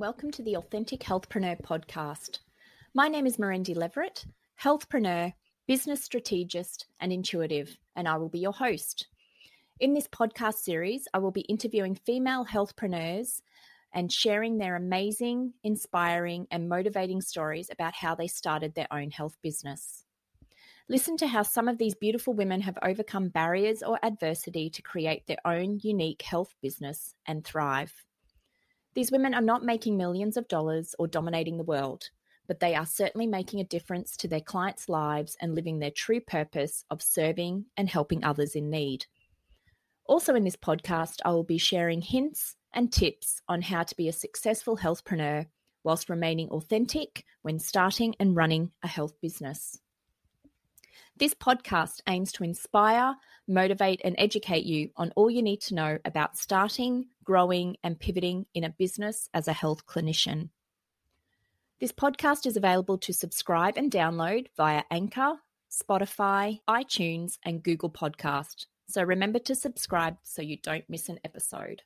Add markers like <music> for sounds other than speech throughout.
welcome to the Authentic Healthpreneur podcast. My name is Mirendi Leverett, healthpreneur, business strategist, and intuitive, and I will be your host. In this podcast series, I will be interviewing female healthpreneurs and sharing their amazing, inspiring, and motivating stories about how they started their own health business. Listen to how some of these beautiful women have overcome barriers or adversity to create their own unique health business and thrive. These women are not making millions of dollars or dominating the world, but they are certainly making a difference to their clients' lives and living their true purpose of serving and helping others in need. Also, in this podcast, I will be sharing hints and tips on how to be a successful healthpreneur whilst remaining authentic when starting and running a health business. This podcast aims to inspire, motivate, and educate you on all you need to know about starting, growing, and pivoting in a business as a health clinician. This podcast is available to subscribe and download via Anchor, Spotify, iTunes, and Google Podcast. So remember to subscribe so you don't miss an episode.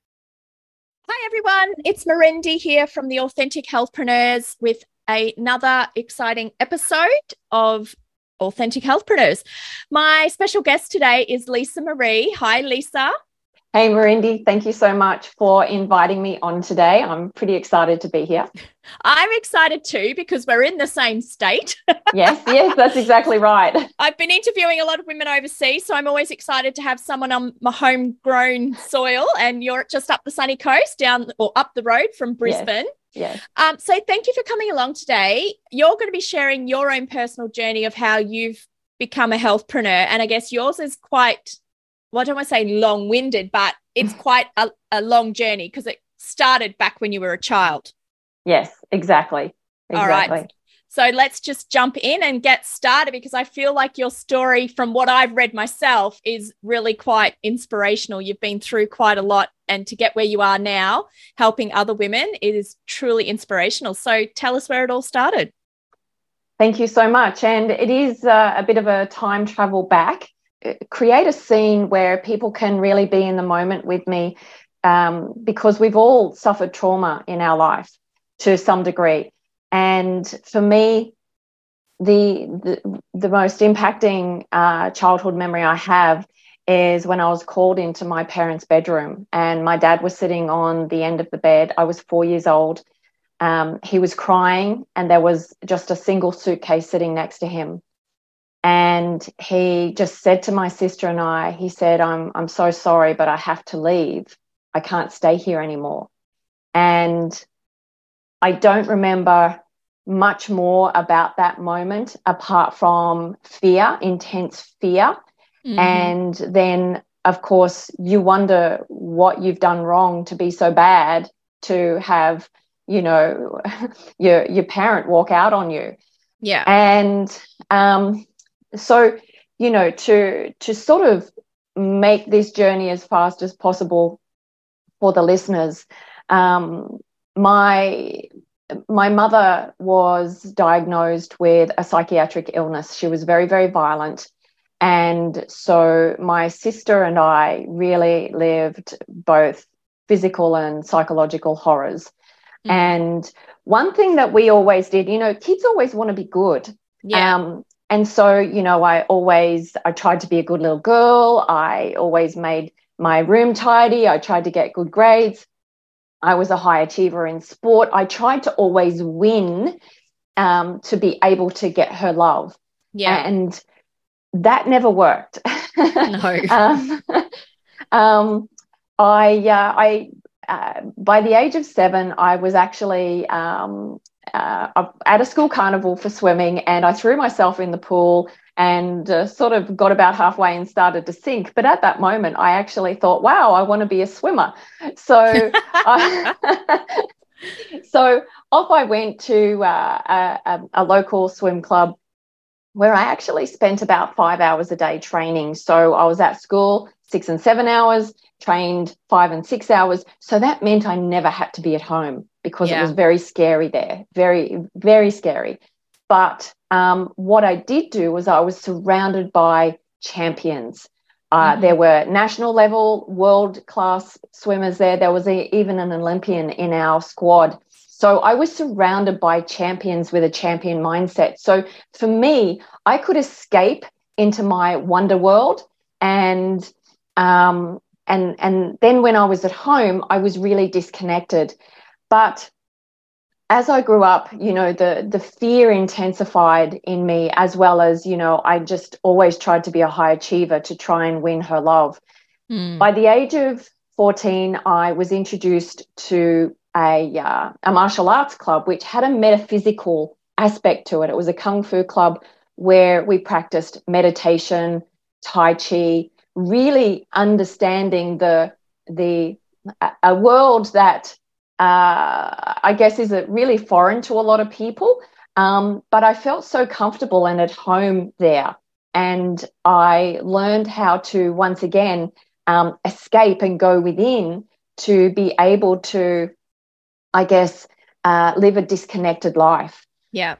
Hi, everyone. It's Mirendi here from the Authentic Healthpreneurs with another exciting episode of Authentic health Healthpreneurs. My special guest today is Lisa Marree. Hi, Lisa. Hey, Mirendi, thank you so much for inviting me on today. I'm pretty excited to be here. I'm excited too because we're in the same state. <laughs> yes, yes, that's exactly right. I've been interviewing a lot of women overseas, so I'm always excited to have someone on my homegrown soil. And you're just up the sunny coast, down or up the road from Brisbane. Yes. Yes. Um, so thank you for coming along today. You're going to be sharing your own personal journey of how you've become a healthpreneur. And I guess yours is quite, well, I don't want to say long winded, but it's quite a, a long journey because it started back when you were a child. Yes, exactly. exactly. All right. So let's just jump in and get started because I feel like your story, from what I've read myself, is really quite inspirational. You've been through quite a lot, and to get where you are now, helping other women, is truly inspirational. So tell us where it all started. Thank you so much. And it is uh, a bit of a time travel back. Create a scene where people can really be in the moment with me um, because we've all suffered trauma in our life to some degree. And for me, the the, the most impacting uh, childhood memory I have is when I was called into my parents' bedroom, and my dad was sitting on the end of the bed. I was four years old. Um, he was crying, and there was just a single suitcase sitting next to him. And he just said to my sister and I, he said, "I'm I'm so sorry, but I have to leave. I can't stay here anymore." And I don't remember much more about that moment apart from fear, intense fear. Mm-hmm. And then, of course, you wonder what you've done wrong to be so bad to have, you know, <laughs> your your parent walk out on you. Yeah. And um, so, you know, to to sort of make this journey as fast as possible for the listeners, um, my my mother was diagnosed with a psychiatric illness. She was very, very violent. And so my sister and I really lived both physical and psychological horrors. Mm. And one thing that we always did, you know, kids always want to be good. Yeah. Um, and so, you know, I always I tried to be a good little girl. I always made my room tidy. I tried to get good grades. I was a high achiever in sport. I tried to always win um, to be able to get her love. Yeah. And that never worked. No. <laughs> um, <laughs> um, I, uh, I, uh, by the age of seven, I was actually um, uh, at a school carnival for swimming and I threw myself in the pool and uh, sort of got about halfway and started to sink. But at that moment, I actually thought, wow, I want to be a swimmer. <laughs> So, <laughs> I, <laughs> so off I went to uh, a, a, local swim club where I actually spent about five hours a day training. So I was at school six and seven hours, trained five and six hours. So that meant I never had to be at home because yeah. it was very scary there, very, very scary. But um, what I did do was I was surrounded by champions. Uh, mm-hmm. There were national level, world class swimmers there. There was a, even an Olympian in our squad. So I was surrounded by champions with a champion mindset. So for me, I could escape into my wonder world and um, and and then when I was at home, I was really disconnected. But as I grew up, you know, the the fear intensified in me as well as, you know, I just always tried to be a high achiever to try and win her love. Mm. By the age of 14, I was introduced to a uh, a martial arts club which had a metaphysical aspect to it. It was a kung fu club where we practiced meditation, tai chi, really understanding the the a world that uh, I guess is really foreign to a lot of people. Um, but I felt so comfortable and at home there, and I learned how to once again um, escape and go within to be able to, I guess, uh, live a disconnected life. Yeah.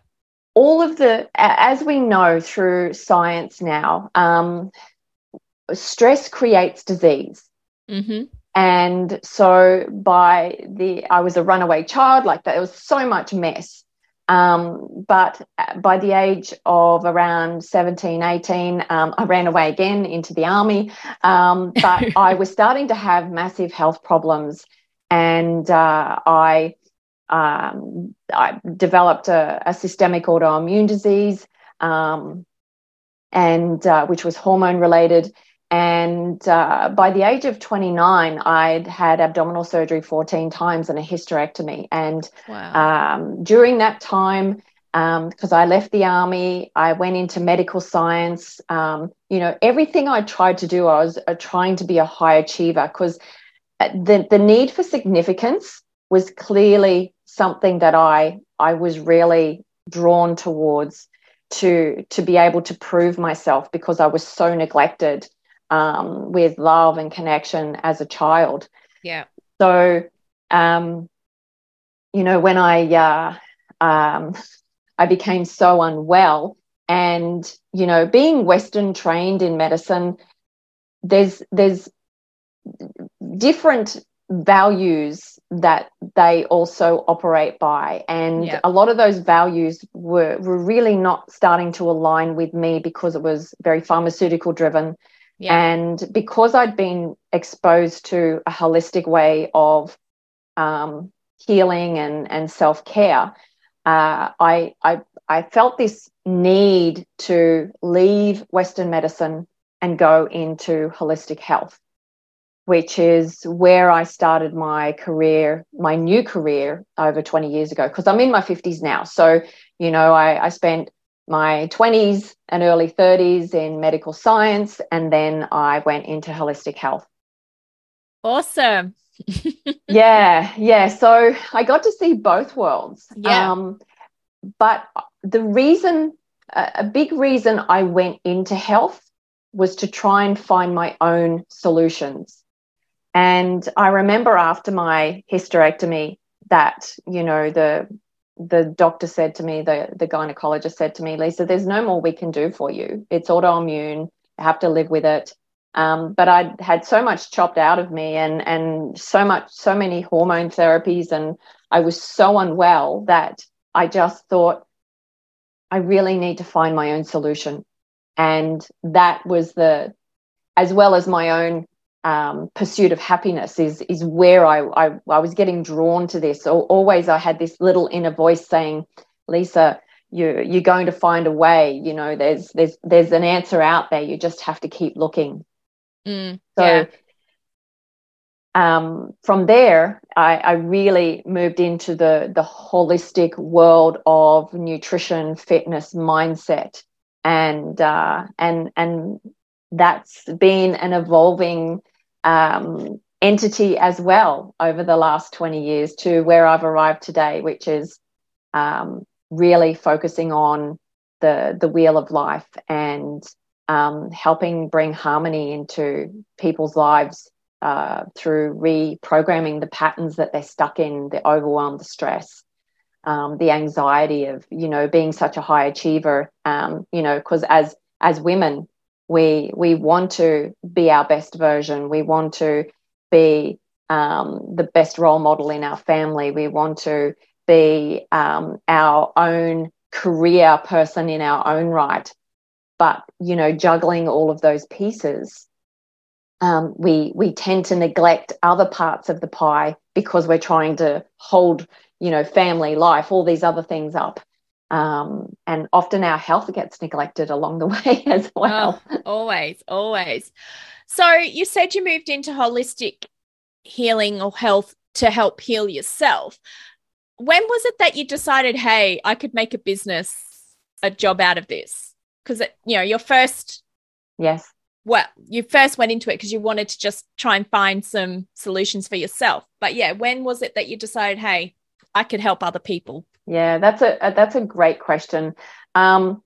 All of the, as we know through science now, um, stress creates disease. Mm-hmm. And so by the, I was a runaway child, like that, it was so much mess. Um, but by the age of around 17, 18, um, I ran away again into the army. Um, but <laughs> I was starting to have massive health problems. And uh, I, um, I developed a, a, systemic autoimmune disease, um, and uh, which was hormone related. And uh, by the age of 29, I'd had abdominal surgery 14 times and a hysterectomy. And wow. um, during that time, because um, I left the army, I went into medical science. Um, you know, everything I tried to do, I was uh, trying to be a high achiever because uh, the, the need for significance was clearly something that I, I was really drawn towards to, to be able to prove myself because I was so neglected um, with love and connection as a child. Yeah. So, um, you know, when I uh, um, I became so unwell, and you know, being Western trained in medicine, there's there's different values that they also operate by and yep. a lot of those values were, were really not starting to align with me because it was very pharmaceutical driven yeah. And because I'd been exposed to a holistic way of um, healing and, and self care, uh, I, I, I felt this need to leave Western medicine and go into holistic health, which is where I started my career, my new career over 20 years ago, because I'm in my 50s now. So, you know, I, I spent my 20s and early 30s in medical science, and then I went into holistic health. Awesome. <laughs> yeah, yeah. So I got to see both worlds. Yeah. Um, but the reason, a big reason I went into health was to try and find my own solutions. And I remember after my hysterectomy that, you know, the the doctor said to me, the, the gynecologist said to me, Lisa, there's no more we can do for you. It's autoimmune. I have to live with it. Um, but I'd had so much chopped out of me and, and so much, so many hormone therapies. And I was so unwell that I just thought, I really need to find my own solution. And that was the, as well as my own um, pursuit of happiness is is where I, I, I was getting drawn to this. So always I had this little inner voice saying, Lisa, you you're going to find a way. You know, there's there's there's an answer out there. You just have to keep looking. Mm, so. Yeah. Um, from there, I, I, really moved into the the holistic world of nutrition, fitness, mindset, and uh, and and that's been an evolving um, entity as well over the last 20 years to where I've arrived today, which is um, really focusing on the, the wheel of life and um, helping bring harmony into people's lives uh, through reprogramming the patterns that they're stuck in, the overwhelm, the stress. Um, the anxiety of you know being such a high achiever um, you know because as as women we we want to be our best version we want to be um, the best role model in our family we want to be um, our own career person in our own right. But, you know, juggling all of those pieces, um, we, we tend to neglect other parts of the pie because we're trying to hold, you know, family life, all these other things up. Um, and often our health gets neglected along the <laughs> way as well. Oh, always, always. So you said you moved into holistic healing or health to help heal yourself. When was it that you decided, hey, I could make a business, a job out of this? Because, you know, your first. Yes. Well, you first went into it because you wanted to just try and find some solutions for yourself. But yeah, when was it that you decided, hey, I could help other people? Yeah, that's a, that's a great question. Um,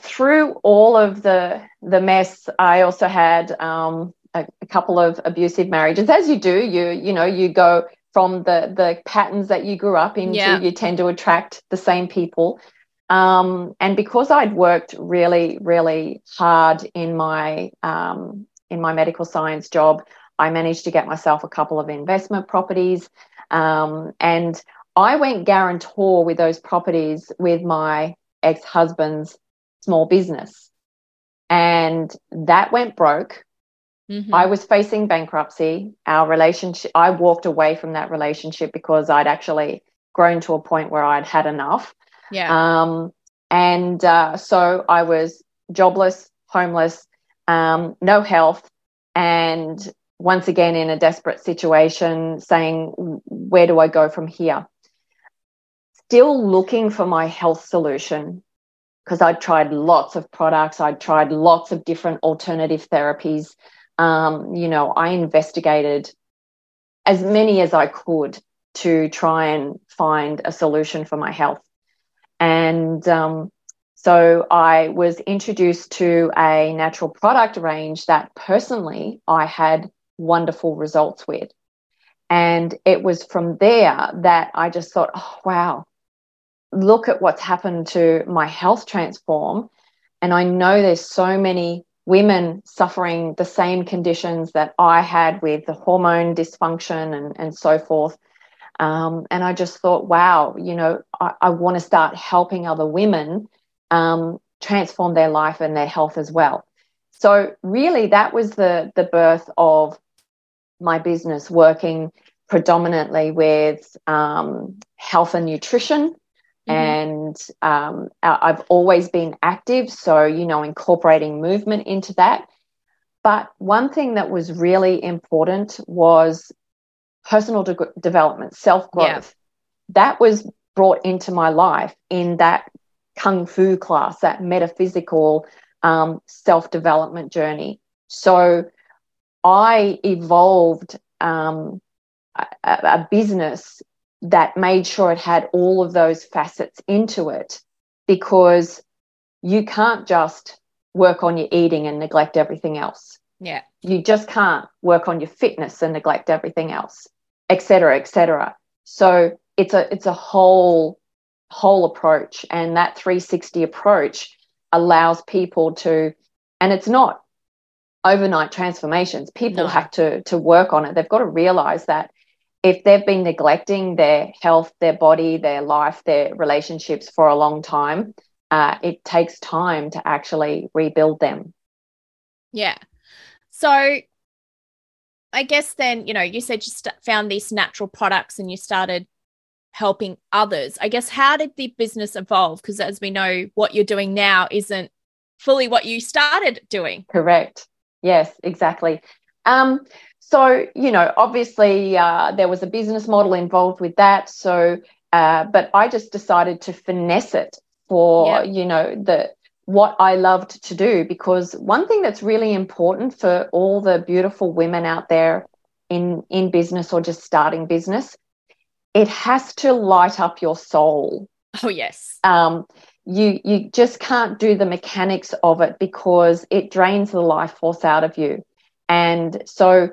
through all of the the mess, I also had um, a, a, couple of abusive marriages. As you do, you you know you go from the the patterns that you grew up into. Yeah. You tend to attract the same people. Um, and because I'd worked really really hard in my um, in my medical science job, I managed to get myself a couple of investment properties. Um, and I went guarantor with those properties with my ex husband's small business. And that went broke. Mm-hmm. I was facing bankruptcy. Our relationship, I walked away from that relationship because I'd actually grown to a point where I'd had enough. Yeah. Um, and uh, so I was jobless, homeless, um, no health, and once again in a desperate situation, saying, Where do I go from here? Still looking for my health solution because I'd tried lots of products, I'd tried lots of different alternative therapies. Um, you know, I investigated as many as I could to try and find a solution for my health. And um, so I was introduced to a natural product range that personally I had wonderful results with. And it was from there that I just thought, oh, wow, look at what's happened to my health transform. And I know there's so many women suffering the same conditions that I had with the hormone dysfunction and, and so forth. Um, and I just thought, wow, you know, I, I want to start helping other women um, transform their life and their health as well. So really, that was the the birth of my business, working predominantly with um, health and nutrition. And um, I've always been active, so, you know, incorporating movement into that. But one thing that was really important was personal de- development, self growth. Yeah. That was brought into my life in that kung fu class, that metaphysical um, self development journey. So I evolved um, a, a, business that made sure it had all of those facets into it because you can't just work on your eating and neglect everything else. Yeah. You just can't work on your fitness and neglect everything else, et cetera, et cetera. So it's a it's a whole whole approach. And that 360 approach allows people to, and it's not overnight transformations. People no. have to to work on it. They've got to realize that if they've been neglecting their health, their body, their life, their relationships for a long time, uh, it takes time to actually rebuild them. Yeah. So I guess then, you know, you said you st- found these natural products and you started helping others. I guess how did the business evolve? Because as we know, what you're doing now isn't fully what you started doing. Correct. Yes, exactly. Um, so, you know, obviously uh, there was a business model involved with that. So, uh, but I just decided to finesse it for, you know, the what I loved to do because one thing that's really important for all the beautiful women out there in in business or just starting business, it has to light up your soul. Oh yes. Um, you you just can't do the mechanics of it because it drains the life force out of you. And so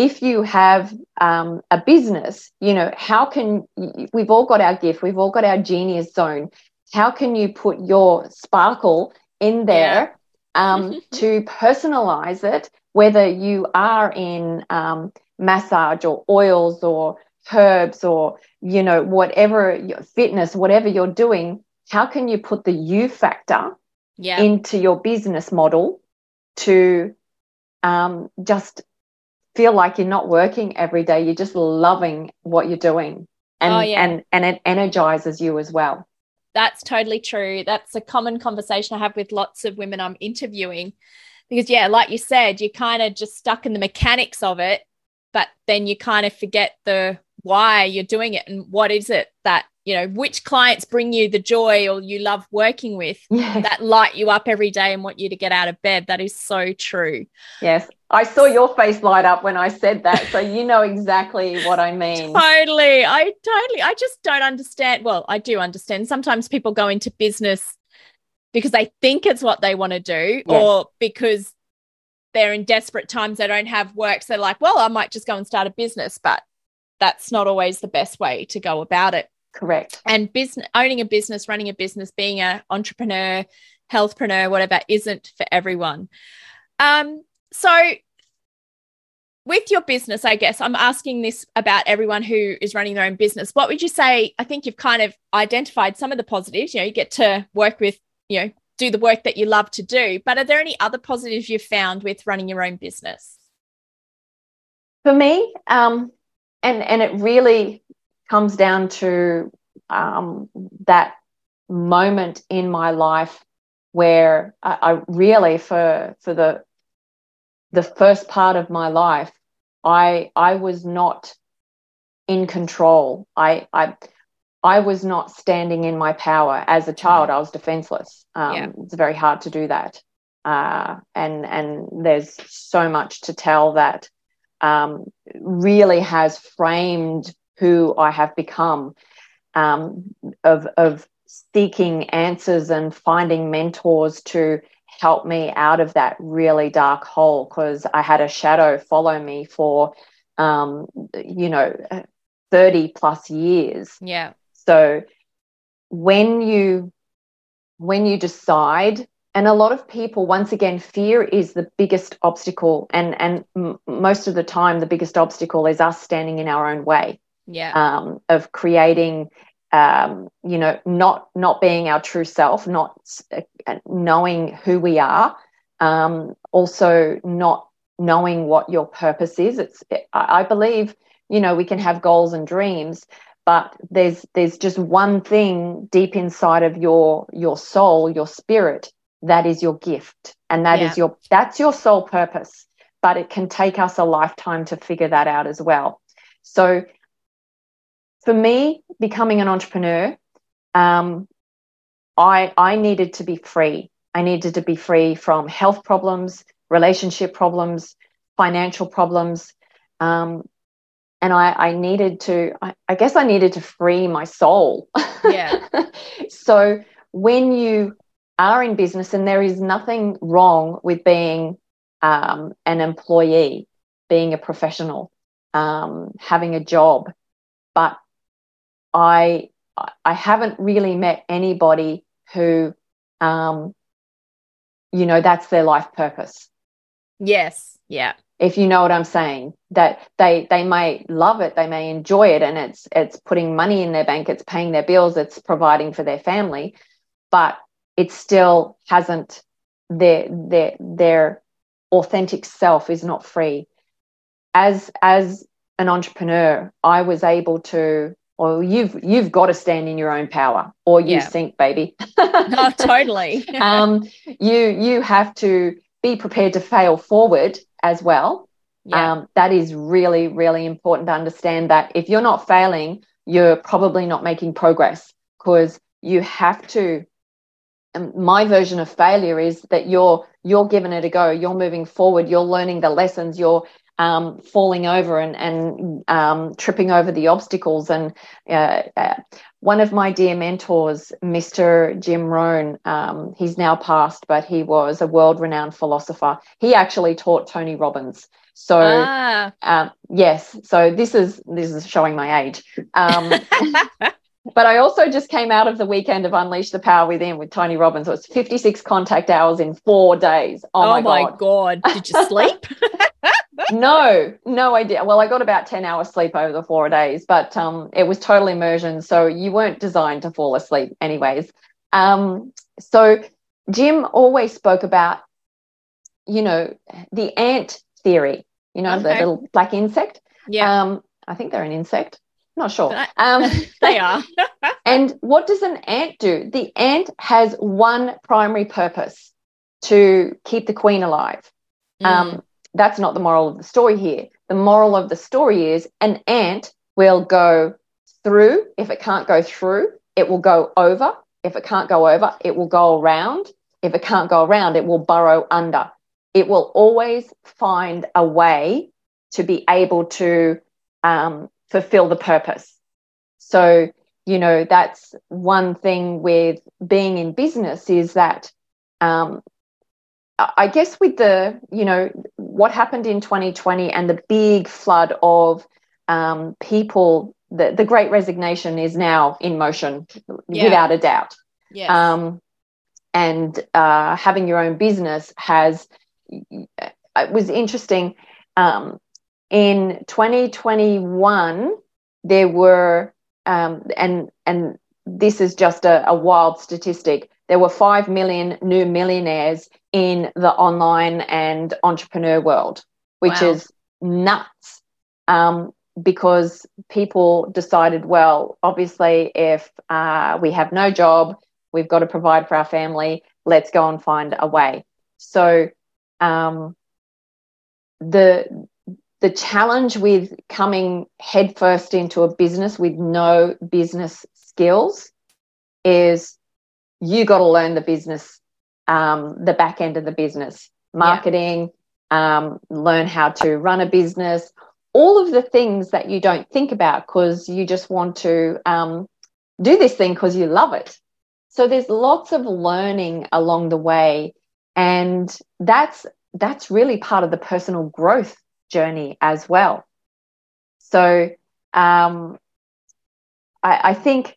if you have um, a business, you know, how can we've all got our gift, we've all got our genius zone. How can you put your sparkle in there yeah. um, <laughs> to personalize it, whether you are in um, massage or oils or herbs or you know whatever fitness whatever you're doing how can you put the you factor yeah. into your business model to um, just feel like you're not working every day you're just loving what you're doing and Oh, yeah. and and it energizes you as well That's totally true. That's a common conversation I have with lots of women I'm interviewing. Because, yeah, like you said, you're kind of just stuck in the mechanics of it, but then you kind of forget the why you're doing it and what is it that, you know, which clients bring you the joy or you love working with <laughs> yeah that light you up every day and want you to get out of bed. That is so true. yes i saw your face light up when i said that so you know exactly what i mean <laughs> Totally. I totally, I just don't understand. Well, I do understand. Sometimes people go into business because they think it's what they want to do Yes. or because they're in desperate times, they don't have work. So they're like, well, I might just go and start a business, but that's not always the best way to go about it. Correct And business, owning a business, running a business, being an entrepreneur, healthpreneur, whatever, isn't for everyone. Um, so with your business, I guess I'm asking this about everyone who is running their own business. What would you say? I think you've kind of identified some of the positives. You know, you get to work with, you know, do the work that you love to do. But are there any other positives you've found with running your own business? for me um and and it really comes down to um that moment in my life where I, I really for for the the first part of my life i i was not in control i i I was not standing in my power as a child. I was defenseless. Um, Yeah. It's very hard to do that, uh, and and there's so much to tell that um, really has framed who I have become um, of, of seeking answers and finding mentors to help me out of that really dark hole because I had a shadow follow me for, um, you know, 30 plus years. Yeah. So when you when you decide and a lot of people once again fear is the biggest obstacle and and m- most of the time the biggest obstacle is us standing in our own way Yeah. um, of creating um, you know not not being our true self not uh, knowing who we are um, also not knowing what your purpose is it's I, I believe you know we can have goals and dreams but there's there's just one thing deep inside of your your soul your spirit that is your gift and that is Yeah. your that's your sole purpose but it can take us a lifetime to figure that out as well so for me becoming an entrepreneur um, I, I needed to be free. I needed to be free from health problems relationship problems financial problems. Um, and I, I needed to I, I guess i needed to free my soul. Yeah. <laughs> so when you are in business and there is nothing wrong with being um, an employee being a professional um, having a job but i i haven't really met anybody who um, you know that's their life purpose yes. Yeah. if you know what i'm saying that they they may love it they may enjoy it and it's it's putting money in their bank it's paying their bills it's providing for their family but it still hasn't their their their authentic self is not free as as an entrepreneur i was able to or you've you've got to stand in your own power or you Yeah. sink baby <laughs> Oh, totally. <laughs> um you you have to be prepared to fail forward as well yeah. um, that is really, really important to understand that if you're not failing, you're probably not making progress because you have to. um, my version of failure is that you're you're giving it a go. You're moving forward. You're learning the lessons. You're um, falling over and and um, tripping over the obstacles. And uh, uh, one of my dear mentors, Mr. Jim Rohn, um, he's now passed, but he was a world-renowned philosopher. He actually taught Tony Robbins. So ah. um, yes, so this is this is showing my age. Um, <laughs> but I also just came out of the weekend of Unleash the Power Within with Tony Robbins. It was 56 contact hours in four days. Oh, Oh, my, my god! god. Did you <laughs> sleep? No, no idea. Well, I got about 10 hours sleep over the four days, but um, it was total immersion. So you weren't designed to fall asleep, anyways. Um, so Jim always spoke about, you know, the ant theory, you know, okay. the little black insect. Yeah. Um, I think they're an insect. Not sure. Um, <laughs> they are. <laughs> and what does an ant do? The ant has one primary purpose to keep the queen alive. Mm. Um, that's not the moral of the story here. The moral of the story is an ant will go through. If it can't go through, it will go over. If it can't go over, it will go around. If it can't go around, it will burrow under. It will always find a way to be able to um, fulfill the purpose. So, you know, that's one thing with being in business is that um, I guess with the, you know, what happened in 2020 and the big flood of um, people, the, the great resignation is now in motion yeah. without a doubt. Yes. Um, and uh, having your own business has, it was interesting. Um, in 2021, there were, um, and, and this is just a, a wild statistic, there were 5 million new millionaires in the online and entrepreneur world, which wow. is nuts. Um, because people decided, well, obviously, if uh, we have no job, we've got to provide for our family, let's go and find a way. So, um, the the challenge with coming headfirst into a business with no business skills is you got to learn the business, um, the back end of the business, marketing, yeah. um, learn how to run a business, all of the things that you don't think about because you just want to um, do this thing because you love it. So there's lots of learning along the way, and that's that's really part of the personal growth journey as well. So um, I, I think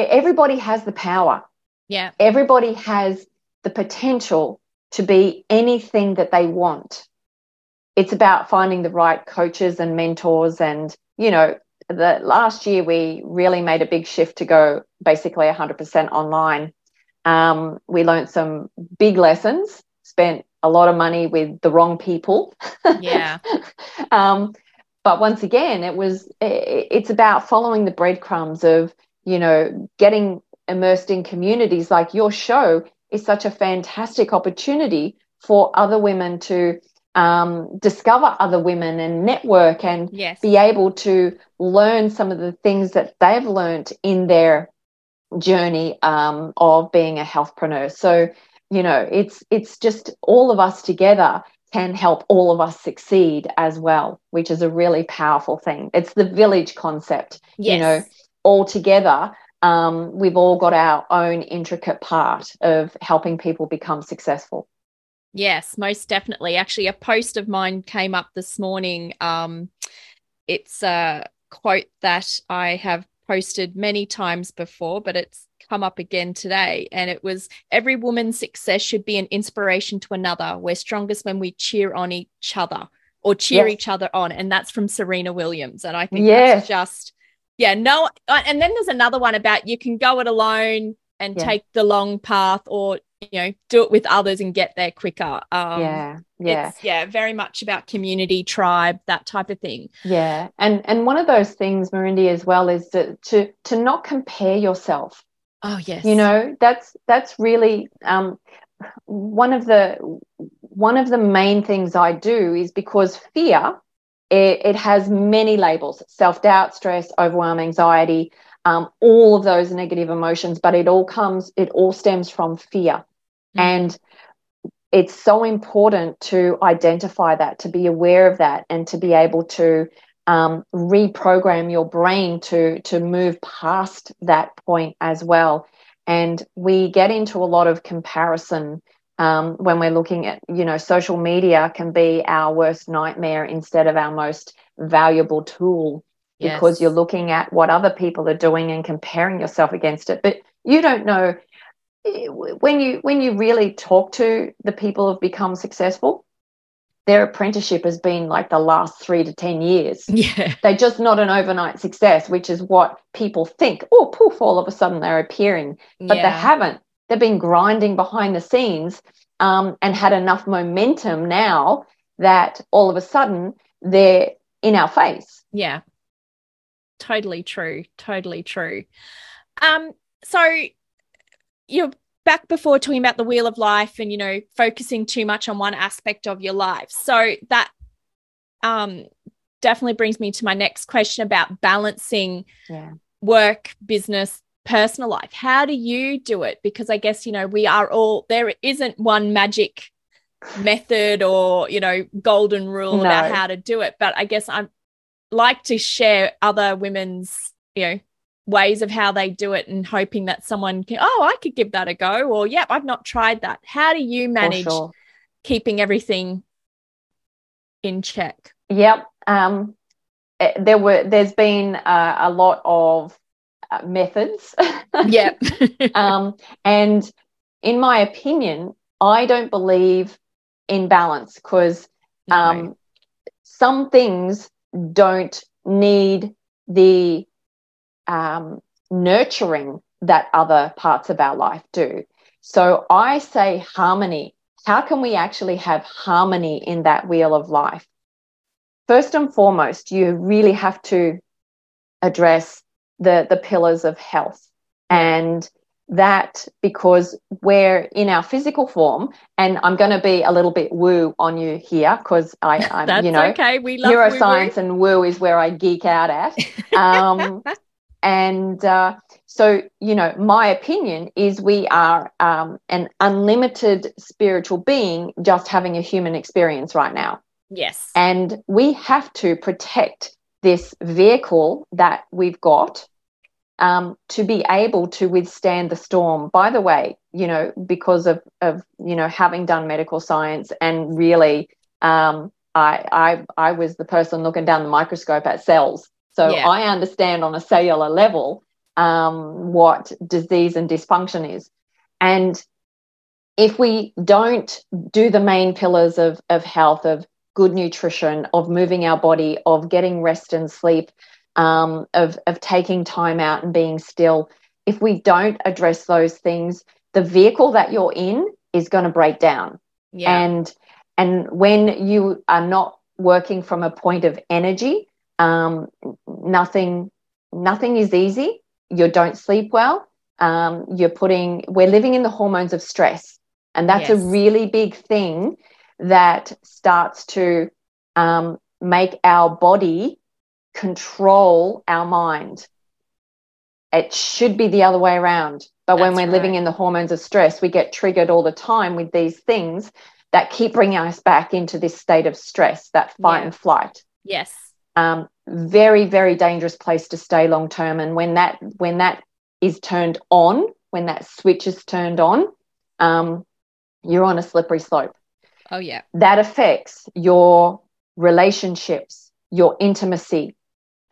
everybody has the power. Yeah. Everybody has the potential to be anything that they want. It's about finding the right coaches and mentors. And, you know, the last year we really made a big shift to go basically 100% online. Um, we learned some big lessons, spent a lot of money with the wrong people. Yeah. <laughs> um, but once again, it was, it's about following the breadcrumbs of, you know, getting immersed in communities like your show is such a fantastic opportunity for other women to um, discover other women and network and yes. be able to learn some of the things that they've learned in their journey um, of being a healthpreneur. So, you know, it's it's just all of us together can help all of us succeed as well, which is a really powerful thing. It's the village concept. Yes. You know, all together, um, we've all got our own intricate part of helping people become successful. Yes, most definitely. Actually, a post of mine came up this morning. Um, it's a quote that I have posted many times before, but it's come up again today. And it was every woman's success should be an inspiration to another. We're strongest when we cheer on each other or cheer yes. each other on. And that's from Serena Williams. And I think yes. that's just yeah, no. Uh, and then there's another one about you can go it alone and yeah. take the long path or you know do it with others and get there quicker um yeah yeah yeah very much about community tribe that type of thing yeah and and one of those things Marindy as well is to to to not compare yourself oh yes you know that's that's really um one of the one of the main things I do is because fear it, it has many labels self doubt, stress, overwhelm, anxiety, um, all of those negative emotions, but it all comes, it all stems from fear. Mm-hmm. And it's so important to identify that, to be aware of that, and to be able to um, reprogram your brain to to move past that point as well. And we get into a lot of comparison um, when we're looking at, you know, social media can be our worst nightmare instead of our most valuable tool yes. because you're looking at what other people are doing and comparing yourself against it. But you don't know when you when you really talk to the people who've become successful their apprenticeship has been like the last three to 10 years. <laughs> Yeah. They're just not an overnight success, which is what people think. Oh, poof, all of a sudden they're appearing. But yeah. they haven't. They've been grinding behind the scenes um, and had enough momentum now that all of a sudden they're in our face. Yeah. Totally true. Totally true. Um, so you're back before talking about the wheel of life and you know focusing too much on one aspect of your life so that um definitely brings me to my next question about balancing yeah. work business personal life how do you do it because i guess you know we are all there isn't one magic method or you know golden rule No. about how to do it but i guess i'm like to share other women's you know ways of how they do it and hoping that someone can oh i could give that a go or yep i've not tried that how do you manage sure. keeping everything in check Yep. Um, eh, there were. There's been uh, a lot of methods. yep <laughs> um, and in my opinion, I don't believe in balance because um, No. some things don't need the um, nurturing that other parts of our life do. So I say harmony. How can we actually have harmony in that wheel of life? First and foremost, you really have to address the, the pillars of health. And that because we're in our physical form, and I'm going to be a little bit woo on you here because I, <laughs> I'm, that's you know, okay we love neuroscience and woo is where I geek out at. <laughs> Um, and uh, so, you know, my opinion is we are um, an unlimited spiritual being just having a human experience right now. yes And we have to protect this vehicle that we've got um, to be able to withstand the storm. By the way, you know, because of, of you know, having done medical science and really, um, I, I, I was the person looking down the microscope at cells. So Yeah. I understand on a cellular level um, what disease and dysfunction is. And if we don't do the main pillars of, of health, of good nutrition, of moving our body, of getting rest and sleep, um, of, of taking time out and being still, if we don't address those things, the vehicle that you're in is going to break down. yeah And and when you are not working from a point of energy, um, nothing nothing is easy. You don't sleep well. Um, you're putting we're living in the hormones of stress, and that's a really big thing that starts to um, make our body control our mind. It should be the other way around. But when we're living in the hormones of stress, we get triggered all the time with these things that keep bringing us back into this state of stress, that fight Yeah. and flight. yes Um, very, very dangerous place to stay long term. And when that when that is turned on, when that switch is turned on, um, you're on a slippery slope oh yeah that affects your relationships, your intimacy.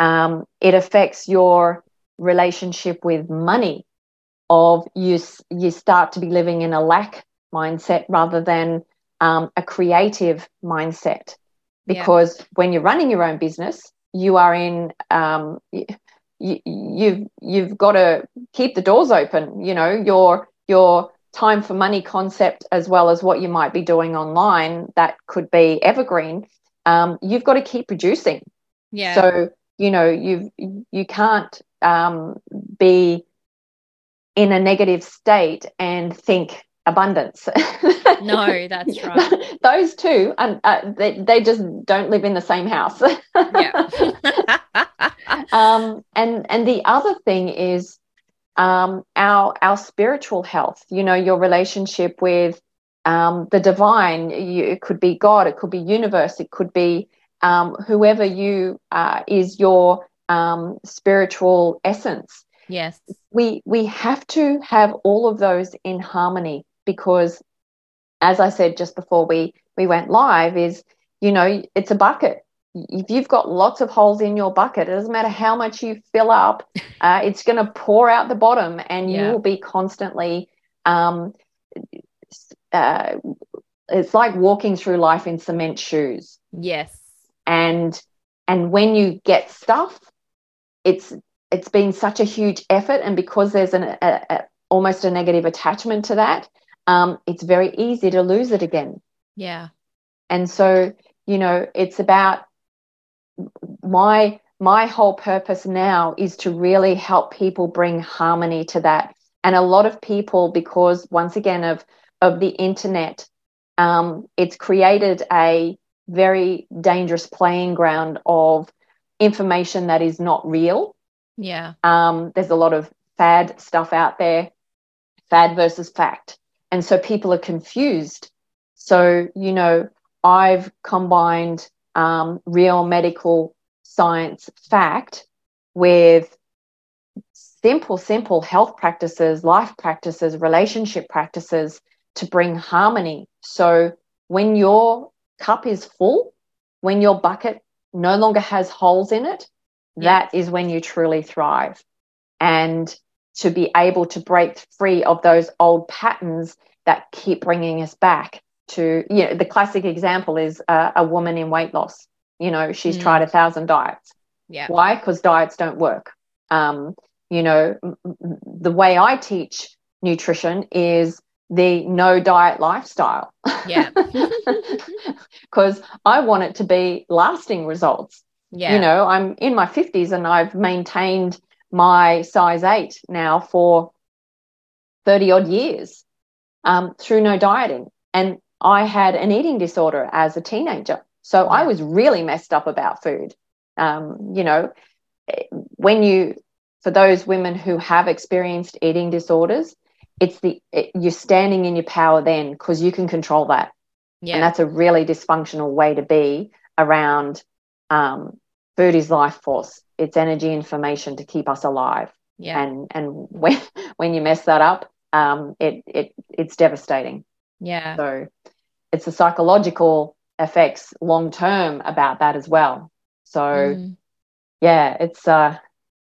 Um, it affects your relationship with money. Of you, you start to be living in a lack mindset rather than um, a creative mindset. Yeah. Because when you're running your own business, you are in um, you, you've you've got to keep the doors open. You know your your time for money concept as well as what you might be doing online that could be evergreen um, you've got to keep producing yeah so you know you you can't um, be in a negative state and think abundance no that's <laughs> right those two and uh, they, they just don't live in the same house yeah <laughs> um, and and the other thing is um, our our spiritual health. You know, your relationship with um, the divine. You, it could be God. It could be universe. It could be um, whoever you uh, is your um, spiritual essence. yes We we have to have all of those in harmony because, as I said just before we we went live, is you know it's a bucket if you've got lots of holes in your bucket, it doesn't matter how much you fill up, <laughs> uh, it's going to pour out the bottom, and Yeah. you will be constantly um, uh, it's like walking through life in cement shoes. Yes. And and when you get stuff, it's it's been such a huge effort, and because there's an a, a, almost a negative attachment to that, um, it's very easy to lose it again. Yeah. And so, you know, it's about my my whole purpose now is to really help people bring harmony to that. And a lot of people, because once again of of the internet, um, it's created a very dangerous playing ground of information that is not real. Yeah. Um, there's a lot of fad stuff out there, fad versus fact. And so people are confused. So, you know, I've combined um, real medical science fact with simple, simple health practices, life practices, relationship practices to bring harmony. So when your cup is full, when your bucket no longer has holes in it, that is when you truly thrive. And to be able to break free of those old patterns that keep bringing us back to, you know, the classic example is a, a woman in weight loss. You know, she's mm. tried a thousand diets. Yeah. Why? Because diets don't work. Um, you know, the way I teach nutrition is the no diet lifestyle. Yeah. <laughs> <laughs> Because I want it to be lasting results. Yeah. You know, I'm in my 50s and I've maintained my size eight now for 30 odd years um, through no dieting. And I had an eating disorder as a teenager. So. I was really messed up about food. Um, you know, when you, for those women who have experienced eating disorders, it's the it, you're standing in your power then because you can control that. Yeah. and that's a really dysfunctional way to be around um, food is life force. It's energy information to keep us alive. Yeah. And and when <laughs> when you mess that up um, it it it's devastating. Yeah. So it's the psychological effects long term about that as well. So mm. yeah it's uh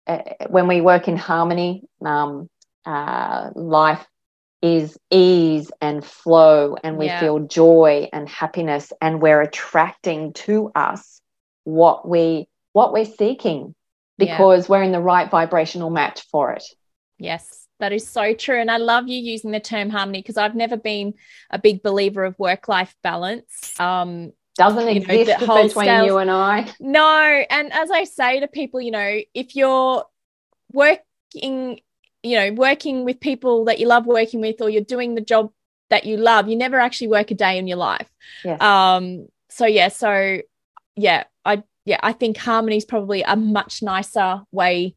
eh, when we work in harmony um, uh, life is ease and flow, and we yeah. feel joy and happiness, and we're attracting to us what we what we're seeking because yeah. we're in the right vibrational match for it. Yes, that is so true. And I love you using the term harmony because I've never been a big believer of work life balance. Um, doesn't exist know, between scales. you and I. No. And as I say to people, you know, if you're working you know working with people that you love working with or you're doing the job that you love you never actually work a day in your life. Yes. um so yeah so yeah i yeah i think harmony is probably a much nicer way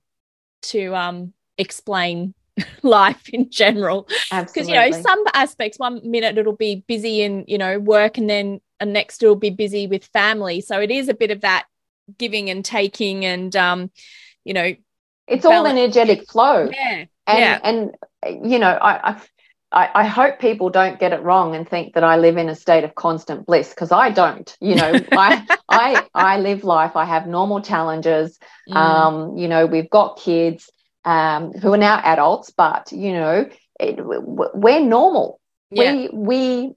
to um explain <laughs> life in general. Because you know some aspects one minute it'll be busy in you know work and then and next it'll be busy with family. So it is a bit of that giving and taking and um you know it's all energetic flow. Yeah and yeah. and you know I, I I hope people don't get it wrong and think that I live in a state of constant bliss because I don't. You know, <laughs> I I I live life. I have normal challenges. Mm. Um, you know, we've got kids um, who are now adults, but you know, it, we're normal. Yeah. We we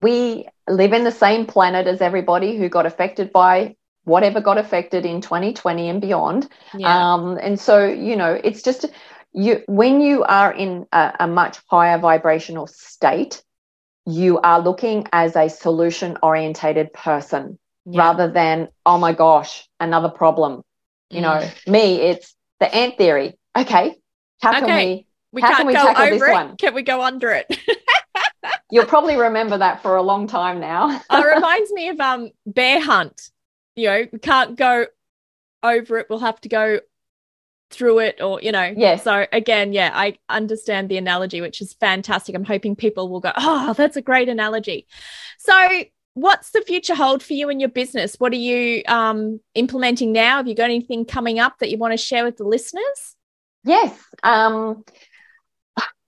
we live in the same planet as everybody who got affected by whatever got affected in 2020 and beyond. Yeah. Um, and so, you know, it's just you when you are in a, a much higher vibrational state, you are looking as a solution orientated person yeah. rather than, oh my gosh, another problem. You mm. know, me, it's the ant theory. Okay, how can we we how can we tackle this it. one? Can we go under it? <laughs> You'll probably remember that for a long time now. it <laughs> reminds me of um bear hunt you know, can't go over it. We'll have to go through it or you know. Yeah so again yeah i understand the analogy which is fantastic. I'm hoping people will go oh that's a great analogy. So what's the future hold for you and your business? What are you um, implementing now? Have you got anything coming up that you want to share with the listeners? Yes um,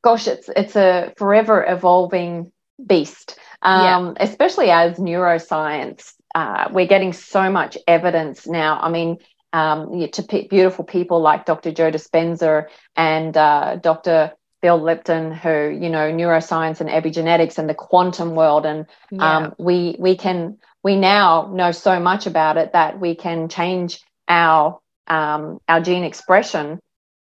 gosh it's it's a forever evolving beast. Um, yeah. especially as neuroscience uh, we're getting so much evidence now. I mean, um, to beautiful people like Dr. Joe Dispenza and uh, Dr. Bill Lipton, who you know neuroscience and epigenetics and the quantum world, and yeah. um, we we can we now know so much about it that we can change our um, our gene expression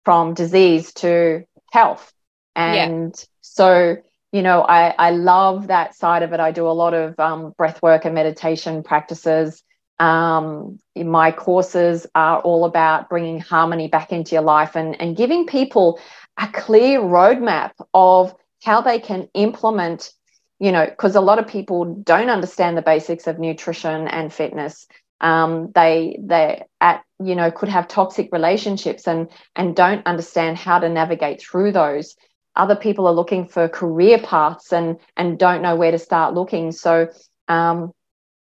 from disease to health, and yeah. so you know I I love that side of it. I do a lot of um, breath work and meditation practices. Um, my courses are all about bringing harmony back into your life and, and giving people a clear roadmap of how they can implement, you know, because a lot of people don't understand the basics of nutrition and fitness. Um, they they at you know could have toxic relationships and and don't understand how to navigate through those. Other people are looking for career paths and and don't know where to start looking. So um,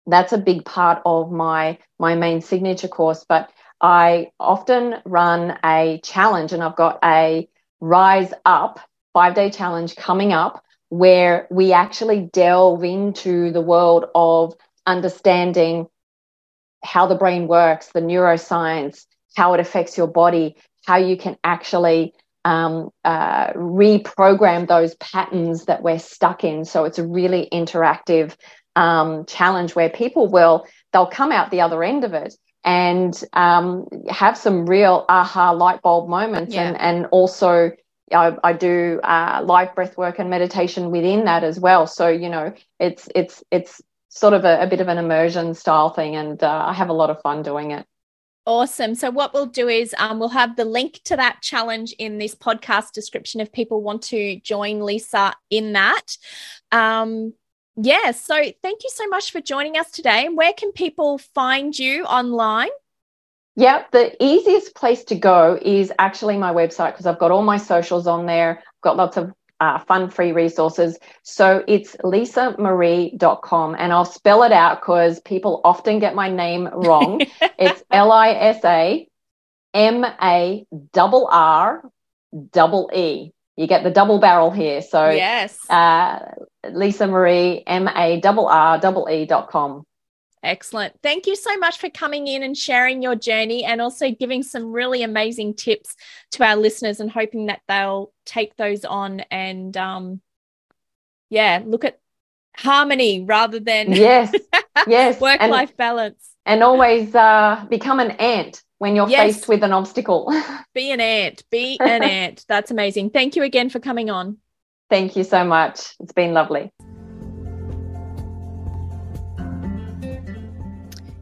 that's a big part of my my main signature course. But I often run a challenge, and I've got a Rise Up five day challenge coming up where we actually delve into the world of understanding how the brain works, the neuroscience, how it affects your body, how you can actually um, uh, reprogram those patterns that we're stuck in. So it's a really interactive um, challenge where people will they'll come out the other end of it and um, have some real aha light bulb moments yeah. and and also I, I do uh, live breath work and meditation within that as well so you know it's it's it's sort of a, a bit of an immersion style thing and uh, I have a lot of fun doing it Awesome. So, what we'll do is um, we'll have the link to that challenge in this podcast description if people want to join Lisa in that. Um, yeah. So thank you so much for joining us today. And where can people find you online? Yeah, the easiest place to go is actually my website because I've got all my socials on there. I've got lots of uh, fun free resources. So it's lisamarree.com and I'll spell it out because people often get my name wrong. <laughs> it's L I S A M A double R double E. You get the double barrel here. So yes. Uh, Lisa Marree, M A R R E dot com. Excellent. Thank you so much for coming in and sharing your journey and also giving some really amazing tips to our listeners and hoping that they'll take those on and um yeah, look at harmony rather than yes, <laughs> yes, work life balance. And always uh become an ant when you're yes. faced with an obstacle. <laughs> Be an ant. Be an ant. That's amazing. Thank you again for coming on. Thank you so much. It's been lovely.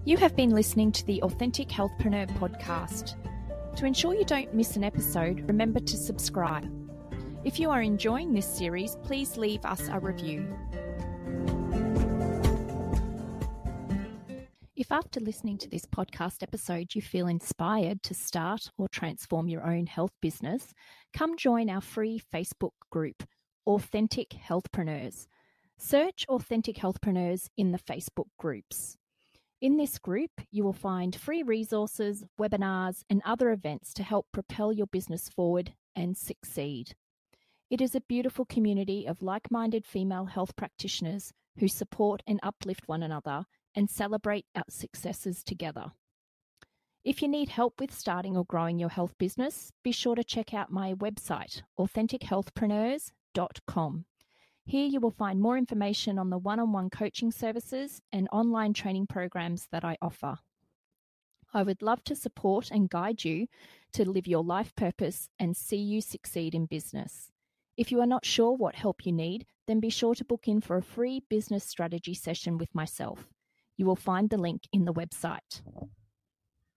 You have been listening to the Authentic Healthpreneur podcast. To ensure you don't miss an episode, remember to subscribe. If you are enjoying this series, please leave us a review. If after listening to this podcast episode you feel inspired to start or transform your own health business, come join our free Facebook group, Authentic Healthpreneurs. Search Authentic Healthpreneurs in the Facebook groups. In this group, you will find free resources, webinars, and other events to help propel your business forward and succeed. It is a beautiful community of like minded female health practitioners who support and uplift one another and celebrate our successes together. If you need help with starting or growing your health business, be sure to check out my website, Here you will find more information on the one on one coaching services and online training programs that I offer. I would love to support and guide you to live your life purpose and see you succeed in business. If you are not sure what help you need, then be sure to book in for a free business strategy session with myself. You will find the link in the website.